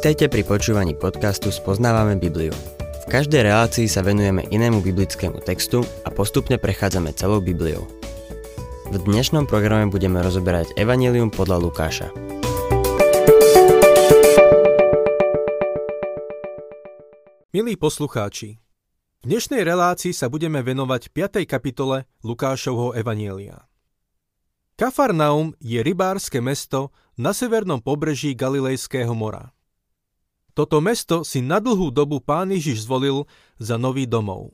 Vítajte pri počúvaní podcastu Spoznávame Bibliu. V každej relácii sa venujeme inému biblickému textu a postupne prechádzame celou Bibliou. V dnešnom programe budeme rozoberať Evangelium podľa Lukáša. Milí poslucháči, v dnešnej relácii sa budeme venovať 5. kapitole Lukášovho Evanielia. Kafarnaum je rybárske mesto na severnom pobreží Galilejského mora. Toto mesto si na dlhú dobu pán Ježiš zvolil za nový domov.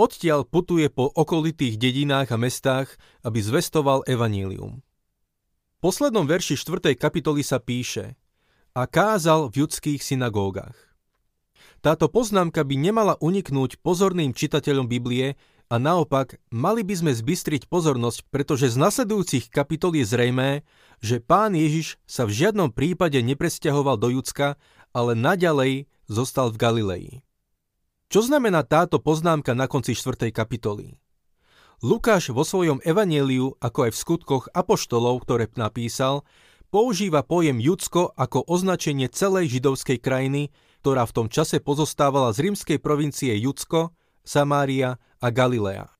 Odtiaľ putuje po okolitých dedinách a mestách, aby zvestoval evanílium. V poslednom verši 4. kapitoly sa píše a kázal v judských synagógach. Táto poznámka by nemala uniknúť pozorným čitateľom Biblie, a naopak, mali by sme zbystriť pozornosť, pretože z nasledujúcich kapitol je zrejmé, že pán Ježiš sa v žiadnom prípade nepresťahoval do Judska, ale naďalej zostal v Galilei. Čo znamená táto poznámka na konci 4. kapitoly? Lukáš vo svojom evaneliu, ako aj v skutkoch apoštolov, ktoré napísal, používa pojem Judsko ako označenie celej židovskej krajiny, ktorá v tom čase pozostávala z rímskej provincie Judsko, Samária a Galilea.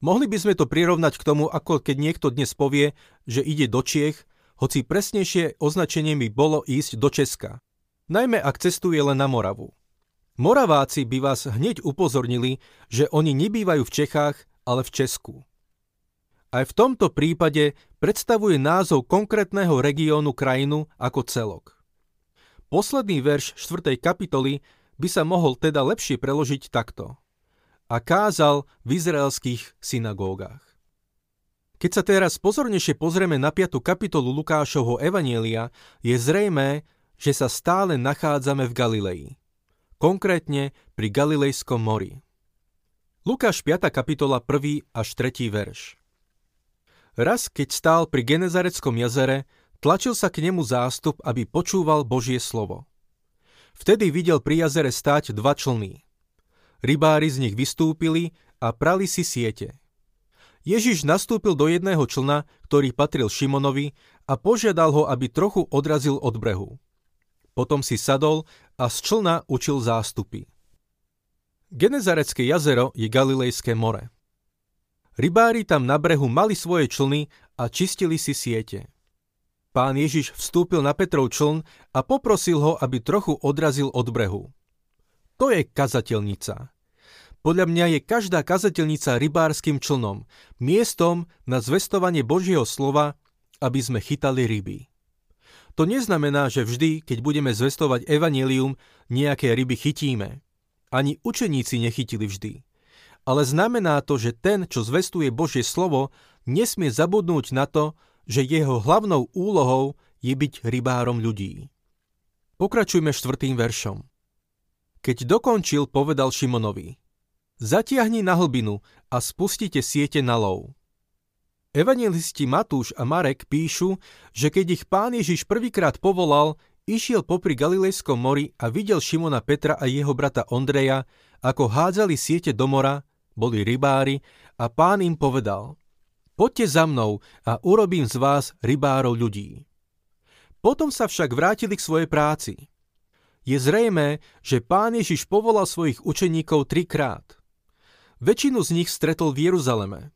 Mohli by sme to prirovnať k tomu, ako keď niekto dnes povie, že ide do Čiech, hoci presnejšie označenie by bolo ísť do Česka. Najmä ak cestuje len na Moravu. Moraváci by vás hneď upozornili, že oni nebývajú v Čechách, ale v Česku. Aj v tomto prípade predstavuje názov konkrétneho regiónu krajinu ako celok. Posledný verš 4. kapitoly by sa mohol teda lepšie preložiť takto a kázal v izraelských synagógach. Keď sa teraz pozornejšie pozrieme na 5. kapitolu Lukášovho Evanielia, je zrejmé, že sa stále nachádzame v Galilei. Konkrétne pri Galilejskom mori. Lukáš 5. kapitola 1. až 3. verš. Raz, keď stál pri Genezareckom jazere, tlačil sa k nemu zástup, aby počúval Božie slovo. Vtedy videl pri jazere stáť dva člny – Rybári z nich vystúpili a prali si siete. Ježiš nastúpil do jedného člna, ktorý patril Šimonovi a požiadal ho, aby trochu odrazil od brehu. Potom si sadol a z člna učil zástupy. Genezarecké jazero je Galilejské more. Rybári tam na brehu mali svoje člny a čistili si siete. Pán Ježiš vstúpil na Petrov čln a poprosil ho, aby trochu odrazil od brehu. To je kazateľnica. Podľa mňa je každá kazateľnica rybárskym člnom, miestom na zvestovanie Božieho slova, aby sme chytali ryby. To neznamená, že vždy, keď budeme zvestovať evanelium, nejaké ryby chytíme. Ani učeníci nechytili vždy. Ale znamená to, že ten, čo zvestuje Božie slovo, nesmie zabudnúť na to, že jeho hlavnou úlohou je byť rybárom ľudí. Pokračujme štvrtým veršom. Keď dokončil, povedal Šimonovi, zatiahni na hlbinu a spustite siete na lov. Evangelisti Matúš a Marek píšu, že keď ich pán Ježiš prvýkrát povolal, išiel popri Galilejskom mori a videl Šimona Petra a jeho brata Ondreja, ako hádzali siete do mora, boli rybári a pán im povedal, poďte za mnou a urobím z vás rybárov ľudí. Potom sa však vrátili k svojej práci. Je zrejmé, že pán Ježiš povolal svojich učeníkov trikrát. Väčšinu z nich stretol v Jeruzaleme.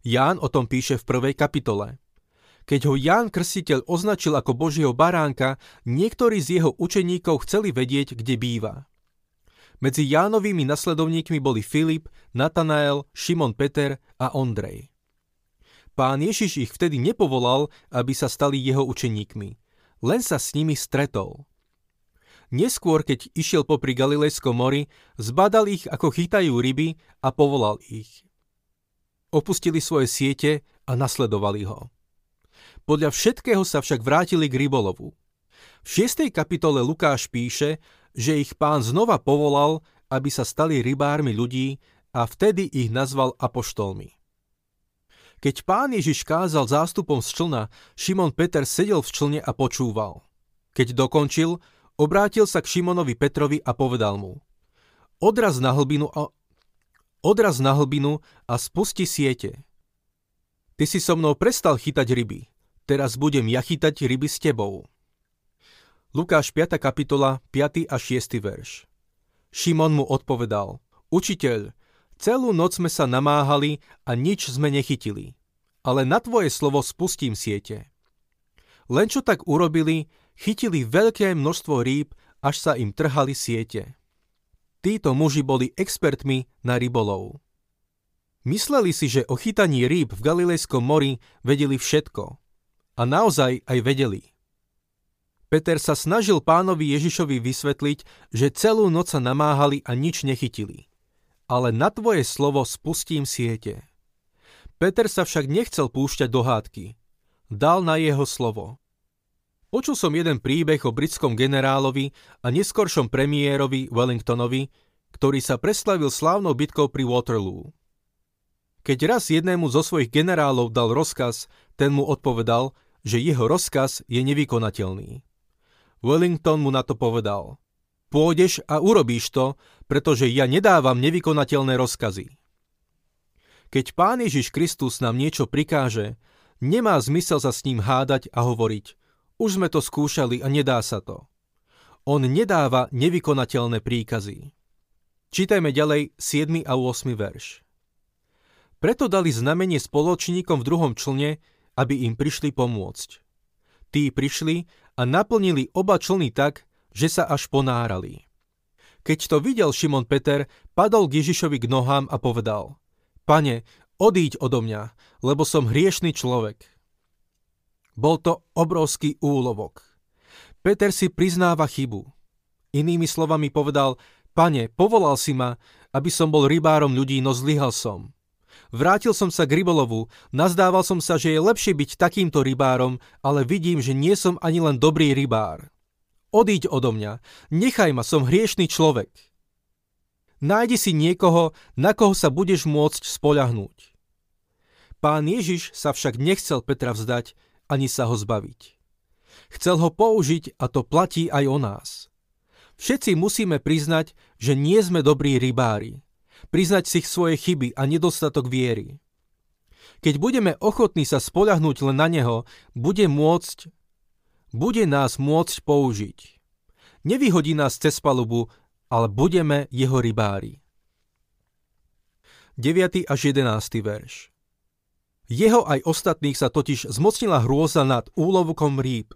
Ján o tom píše v prvej kapitole. Keď ho Ján Krstiteľ označil ako Božieho baránka, niektorí z jeho učeníkov chceli vedieť, kde býva. Medzi Jánovými nasledovníkmi boli Filip, Natanael, Šimon Peter a Ondrej. Pán Ježiš ich vtedy nepovolal, aby sa stali jeho učeníkmi. Len sa s nimi stretol. Neskôr, keď išiel popri Galilejskom mori, zbadal ich, ako chytajú ryby a povolal ich. Opustili svoje siete a nasledovali ho. Podľa všetkého sa však vrátili k rybolovu. V 6. kapitole Lukáš píše, že ich pán znova povolal, aby sa stali rybármi ľudí a vtedy ich nazval apoštolmi. Keď pán Ježiš kázal zástupom z člna, Šimon Peter sedel v člne a počúval. Keď dokončil, Obrátil sa k Šimonovi Petrovi a povedal mu Odraz na hlbinu odraz na hlbinu a spusti siete. Ty si so mnou prestal chytať ryby, teraz budem ja chytať ryby s tebou. Lukáš 5. kapitola 5. a 6. verš. Šimon mu odpovedal, Učiteľ, celú noc sme sa namáhali a nič sme nechytili, ale na tvoje slovo spustím siete. Len čo tak urobili, chytili veľké množstvo rýb, až sa im trhali siete. Títo muži boli expertmi na rybolov. Mysleli si, že o chytaní rýb v Galilejskom mori vedeli všetko. A naozaj aj vedeli. Peter sa snažil pánovi Ježišovi vysvetliť, že celú noc sa namáhali a nič nechytili. Ale na tvoje slovo spustím siete. Peter sa však nechcel púšťať do hádky. Dal na jeho slovo. Počul som jeden príbeh o britskom generálovi a neskoršom premiérovi Wellingtonovi, ktorý sa preslavil slávnou bitkou pri Waterloo. Keď raz jednému zo svojich generálov dal rozkaz, ten mu odpovedal, že jeho rozkaz je nevykonateľný. Wellington mu na to povedal. Pôjdeš a urobíš to, pretože ja nedávam nevykonateľné rozkazy. Keď Pán Ježiš Kristus nám niečo prikáže, nemá zmysel sa s ním hádať a hovoriť, už sme to skúšali a nedá sa to. On nedáva nevykonateľné príkazy. Čítajme ďalej 7. a 8. verš. Preto dali znamenie spoločníkom v druhom člne, aby im prišli pomôcť. Tí prišli a naplnili oba člny tak, že sa až ponárali. Keď to videl Šimon Peter, padol k Ježišovi k nohám a povedal Pane, odíď odo mňa, lebo som hriešný človek. Bol to obrovský úlovok. Peter si priznáva chybu. Inými slovami povedal, pane, povolal si ma, aby som bol rybárom ľudí, no zlyhal som. Vrátil som sa k rybolovu, nazdával som sa, že je lepšie byť takýmto rybárom, ale vidím, že nie som ani len dobrý rybár. Odíď odo mňa, nechaj ma, som hriešný človek. Nájdi si niekoho, na koho sa budeš môcť spoľahnúť. Pán Ježiš sa však nechcel Petra vzdať, ani sa ho zbaviť. Chcel ho použiť a to platí aj o nás. Všetci musíme priznať, že nie sme dobrí rybári priznať si svoje chyby a nedostatok viery. Keď budeme ochotní sa spoľahnúť len na Neho, bude môcť, bude nás môcť použiť. Nevyhodí nás cez palubu, ale budeme jeho rybári. 9. až 11. verš Jeho aj ostatných sa totiž zmocnila hrôza nad úlovkom rýb.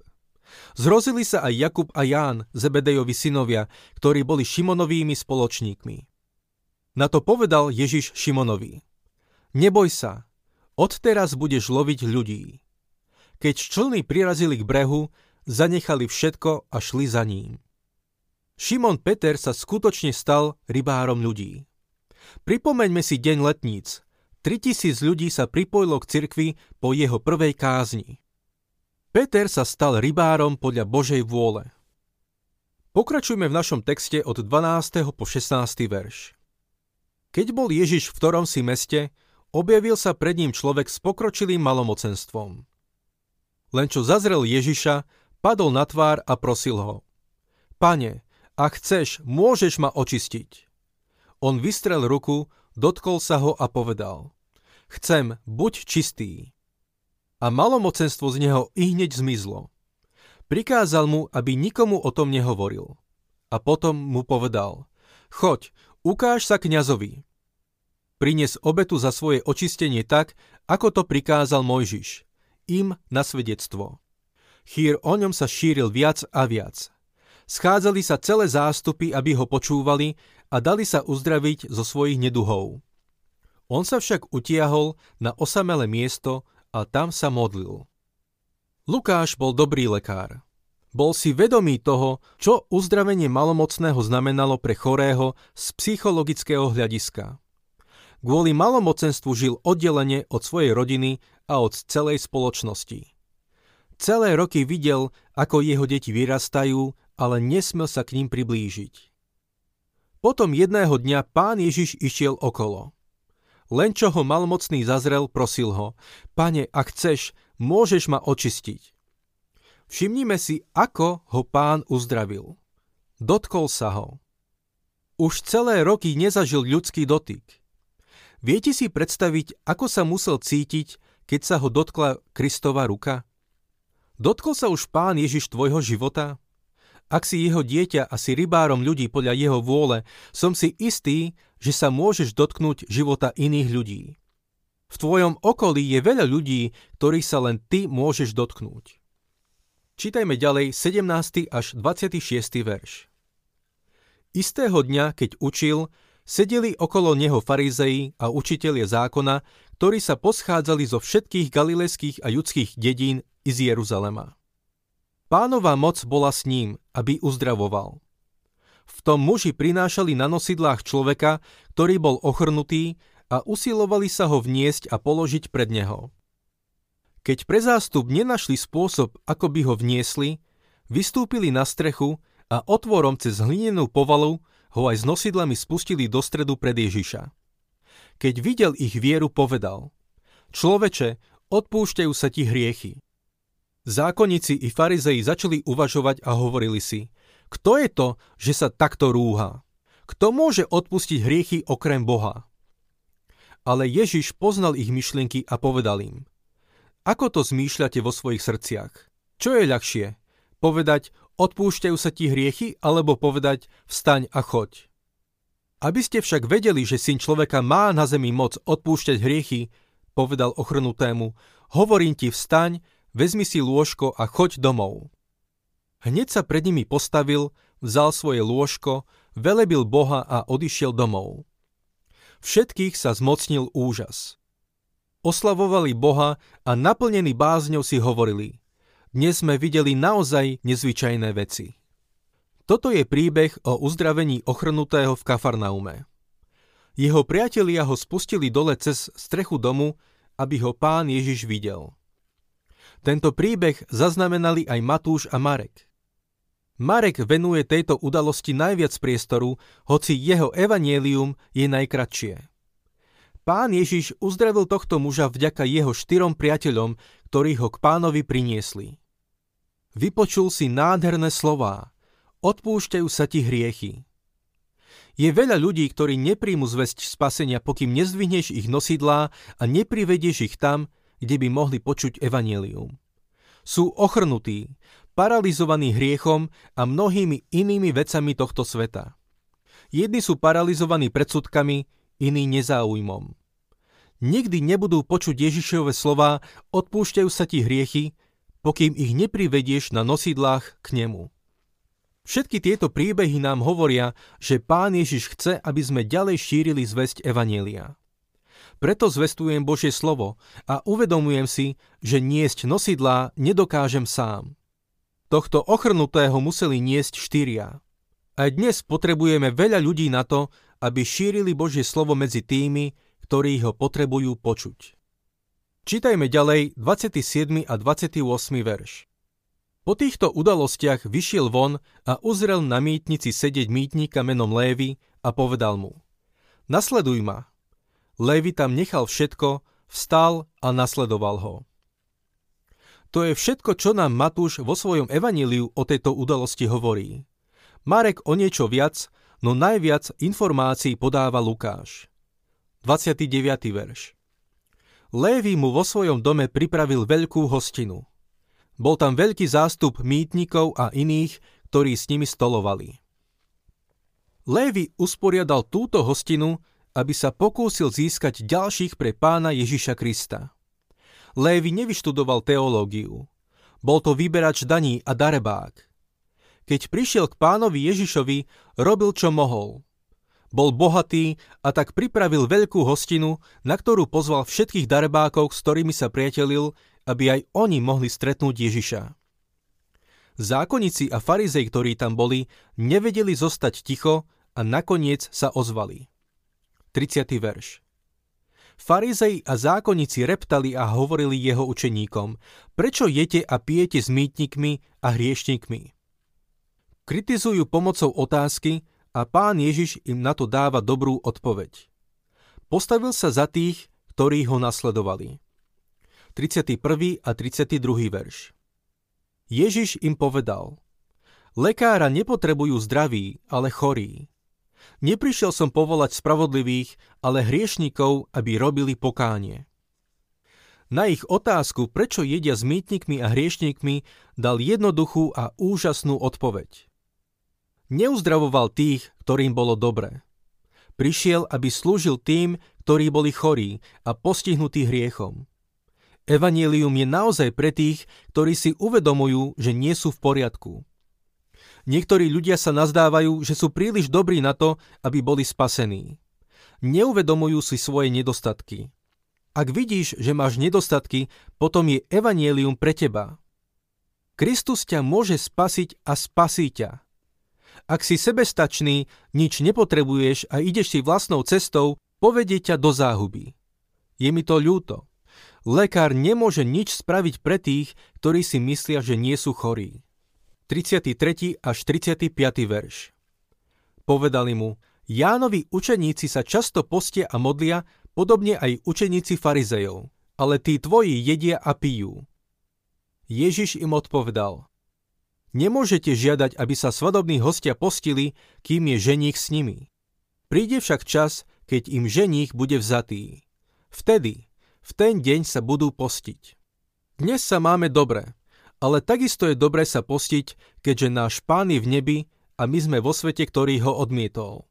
Zrozili sa aj Jakub a Ján, Zebedejovi synovia, ktorí boli Šimonovými spoločníkmi. Na to povedal Ježiš Šimonovi. Neboj sa, odteraz budeš loviť ľudí. Keď člny prirazili k brehu, zanechali všetko a šli za ním. Šimon Peter sa skutočne stal rybárom ľudí. Pripomeňme si deň letníc. 3000 ľudí sa pripojilo k cirkvi po jeho prvej kázni. Peter sa stal rybárom podľa Božej vôle. Pokračujme v našom texte od 12. po 16. verš. Keď bol Ježiš v ktorom si meste, objavil sa pred ním človek s pokročilým malomocenstvom. Len čo zazrel Ježiša, padol na tvár a prosil ho. Pane, ak chceš, môžeš ma očistiť. On vystrel ruku, dotkol sa ho a povedal. Chcem, buď čistý. A malomocenstvo z neho i hneď zmizlo. Prikázal mu, aby nikomu o tom nehovoril. A potom mu povedal. Choď, Ukáž sa kňazovi. Prines obetu za svoje očistenie tak, ako to prikázal Mojžiš. Im na svedectvo. Chýr o ňom sa šíril viac a viac. Schádzali sa celé zástupy, aby ho počúvali a dali sa uzdraviť zo svojich neduhov. On sa však utiahol na osamelé miesto a tam sa modlil. Lukáš bol dobrý lekár. Bol si vedomý toho, čo uzdravenie malomocného znamenalo pre chorého z psychologického hľadiska. Kvôli malomocenstvu žil oddelenie od svojej rodiny a od celej spoločnosti. Celé roky videl, ako jeho deti vyrastajú, ale nesmel sa k ním priblížiť. Potom jedného dňa pán Ježiš išiel okolo. Len čo ho malmocný zazrel, prosil ho, pane, ak chceš, môžeš ma očistiť. Všimnime si, ako ho pán uzdravil. Dotkol sa ho. Už celé roky nezažil ľudský dotyk. Viete si predstaviť, ako sa musel cítiť, keď sa ho dotkla Kristova ruka? Dotkol sa už pán Ježiš tvojho života? ak si jeho dieťa a si rybárom ľudí podľa jeho vôle, som si istý, že sa môžeš dotknúť života iných ľudí. V tvojom okolí je veľa ľudí, ktorých sa len ty môžeš dotknúť. Čítajme ďalej 17. až 26. verš. Istého dňa, keď učil, sedeli okolo neho farizei a učitelia zákona, ktorí sa poschádzali zo všetkých galilejských a judských dedín i z Jeruzalema. Pánová moc bola s ním, aby uzdravoval. V tom muži prinášali na nosidlách človeka, ktorý bol ochrnutý a usilovali sa ho vniesť a položiť pred neho. Keď pre zástup nenašli spôsob, ako by ho vniesli, vystúpili na strechu a otvorom cez hlinenú povalu ho aj s nosidlami spustili do stredu pred Ježiša. Keď videl ich vieru, povedal Človeče, odpúšťajú sa ti hriechy. Zákonníci i farizei začali uvažovať a hovorili si, kto je to, že sa takto rúha? Kto môže odpustiť hriechy okrem Boha? Ale Ježiš poznal ich myšlienky a povedal im, ako to zmýšľate vo svojich srdciach? Čo je ľahšie? Povedať, odpúšťajú sa ti hriechy, alebo povedať, vstaň a choď? Aby ste však vedeli, že syn človeka má na zemi moc odpúšťať hriechy, povedal ochrnutému, hovorím ti vstaň, vezmi si lôžko a choď domov. Hneď sa pred nimi postavil, vzal svoje lôžko, velebil Boha a odišiel domov. Všetkých sa zmocnil úžas. Oslavovali Boha a naplnení bázňou si hovorili, dnes sme videli naozaj nezvyčajné veci. Toto je príbeh o uzdravení ochrnutého v Kafarnaume. Jeho priatelia ho spustili dole cez strechu domu, aby ho pán Ježiš videl. Tento príbeh zaznamenali aj Matúš a Marek. Marek venuje tejto udalosti najviac priestoru, hoci jeho evanielium je najkratšie. Pán Ježiš uzdravil tohto muža vďaka jeho štyrom priateľom, ktorí ho k pánovi priniesli. Vypočul si nádherné slová. Odpúšťajú sa ti hriechy. Je veľa ľudí, ktorí nepríjmu zväzť spasenia, pokým nezdvihneš ich nosidlá a neprivedieš ich tam, kde by mohli počuť evanelium. Sú ochrnutí, paralizovaní hriechom a mnohými inými vecami tohto sveta. Jedni sú paralizovaní predsudkami, iní nezáujmom. Nikdy nebudú počuť Ježišove slova odpúšťajú sa ti hriechy, pokým ich neprivedieš na nosidlách k nemu. Všetky tieto príbehy nám hovoria, že Pán Ježiš chce, aby sme ďalej šírili zväzť Evanielia. Preto zvestujem Božie slovo a uvedomujem si, že niesť nosidlá nedokážem sám. Tohto ochrnutého museli niesť štyria. Aj dnes potrebujeme veľa ľudí na to, aby šírili Božie slovo medzi tými, ktorí ho potrebujú počuť. Čítajme ďalej 27. a 28. verš. Po týchto udalostiach vyšiel von a uzrel na mýtnici sedieť mýtnika menom Lévy a povedal mu Nasleduj ma. Lévy tam nechal všetko, vstal a nasledoval ho. To je všetko, čo nám Matúš vo svojom evaníliu o tejto udalosti hovorí. Marek o niečo viac, no najviac informácií podáva Lukáš. 29. verš Lévy mu vo svojom dome pripravil veľkú hostinu. Bol tam veľký zástup mýtnikov a iných, ktorí s nimi stolovali. Lévy usporiadal túto hostinu, aby sa pokúsil získať ďalších pre pána Ježiša Krista. Lévy nevyštudoval teológiu. Bol to vyberač daní a darebák. Keď prišiel k pánovi Ježišovi, robil čo mohol. Bol bohatý a tak pripravil veľkú hostinu, na ktorú pozval všetkých darebákov, s ktorými sa priatelil, aby aj oni mohli stretnúť Ježiša. Zákonníci a farizej, ktorí tam boli, nevedeli zostať ticho a nakoniec sa ozvali. 30. verš. Farizej a zákonníci reptali a hovorili jeho učeníkom, prečo jete a pijete s mýtnikmi a hriešnikmi. Kritizujú pomocou otázky a pán Ježiš im na to dáva dobrú odpoveď. Postavil sa za tých, ktorí ho nasledovali. 31. a 32. verš. Ježiš im povedal, Lekára nepotrebujú zdraví, ale chorí. Neprišiel som povolať spravodlivých, ale hriešnikov, aby robili pokánie. Na ich otázku, prečo jedia s mýtnikmi a hriešnikmi, dal jednoduchú a úžasnú odpoveď. Neuzdravoval tých, ktorým bolo dobre. Prišiel, aby slúžil tým, ktorí boli chorí a postihnutí hriechom. Evangelium je naozaj pre tých, ktorí si uvedomujú, že nie sú v poriadku. Niektorí ľudia sa nazdávajú, že sú príliš dobrí na to, aby boli spasení. Neuvedomujú si svoje nedostatky. Ak vidíš, že máš nedostatky, potom je evanielium pre teba. Kristus ťa môže spasiť a spasí ťa. Ak si sebestačný, nič nepotrebuješ a ideš si vlastnou cestou, povedie ťa do záhuby. Je mi to ľúto. Lekár nemôže nič spraviť pre tých, ktorí si myslia, že nie sú chorí. 33. až 35. verš Povedali mu, Jánovi učeníci sa často postia a modlia, podobne aj učeníci farizejov, ale tí tvoji jedia a pijú. Ježiš im odpovedal, Nemôžete žiadať, aby sa svadobní hostia postili, kým je ženích s nimi. Príde však čas, keď im ženích bude vzatý. Vtedy, v ten deň sa budú postiť. Dnes sa máme dobre, ale takisto je dobre sa postiť, keďže náš pán je v nebi a my sme vo svete, ktorý ho odmietol.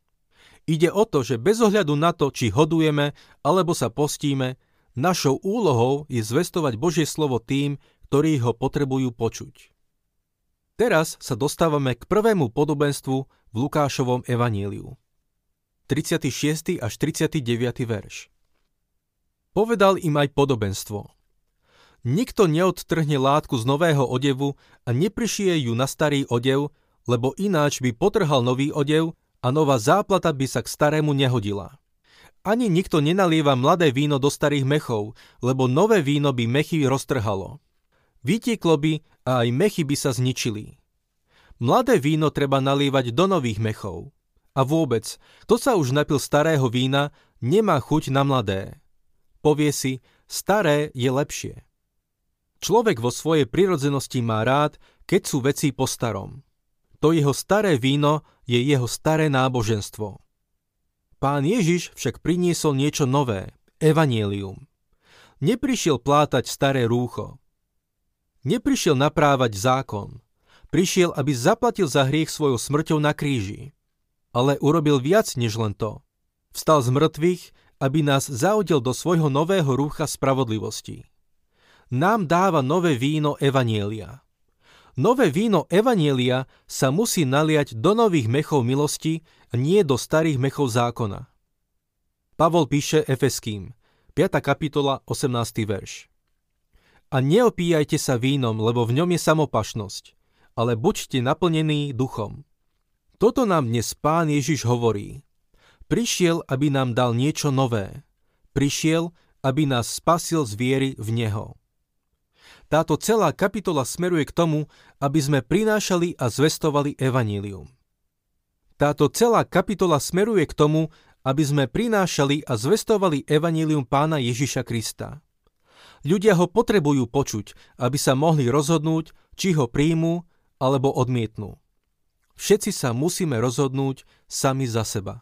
Ide o to, že bez ohľadu na to, či hodujeme alebo sa postíme, našou úlohou je zvestovať Božie slovo tým, ktorí ho potrebujú počuť. Teraz sa dostávame k prvému podobenstvu v Lukášovom evaníliu. 36. až 39. verš. Povedal im aj podobenstvo. Nikto neodtrhne látku z nového odevu a neprišie ju na starý odev, lebo ináč by potrhal nový odev a nová záplata by sa k starému nehodila. Ani nikto nenalieva mladé víno do starých mechov, lebo nové víno by mechy roztrhalo. Vytieklo by a aj mechy by sa zničili. Mladé víno treba nalievať do nových mechov. A vôbec, kto sa už napil starého vína, nemá chuť na mladé. Povie si, staré je lepšie. Človek vo svojej prirodzenosti má rád, keď sú veci po starom. To jeho staré víno je jeho staré náboženstvo. Pán Ježiš však priniesol niečo nové, evanielium. Neprišiel plátať staré rúcho. Neprišiel naprávať zákon. Prišiel, aby zaplatil za hriech svojou smrťou na kríži. Ale urobil viac než len to. Vstal z mŕtvych aby nás zaudil do svojho nového rúcha spravodlivosti. Nám dáva nové víno Evanielia. Nové víno Evanielia sa musí naliať do nových mechov milosti nie do starých mechov zákona. Pavol píše Efeským, 5. kapitola, 18. verš. A neopíjajte sa vínom, lebo v ňom je samopašnosť, ale buďte naplnení duchom. Toto nám dnes pán Ježiš hovorí. Prišiel, aby nám dal niečo nové. Prišiel, aby nás spasil z viery v Neho. Táto celá kapitola smeruje k tomu, aby sme prinášali a zvestovali evanílium. Táto celá kapitola smeruje k tomu, aby sme prinášali a zvestovali evanílium pána Ježiša Krista. Ľudia ho potrebujú počuť, aby sa mohli rozhodnúť, či ho príjmu alebo odmietnú. Všetci sa musíme rozhodnúť sami za seba.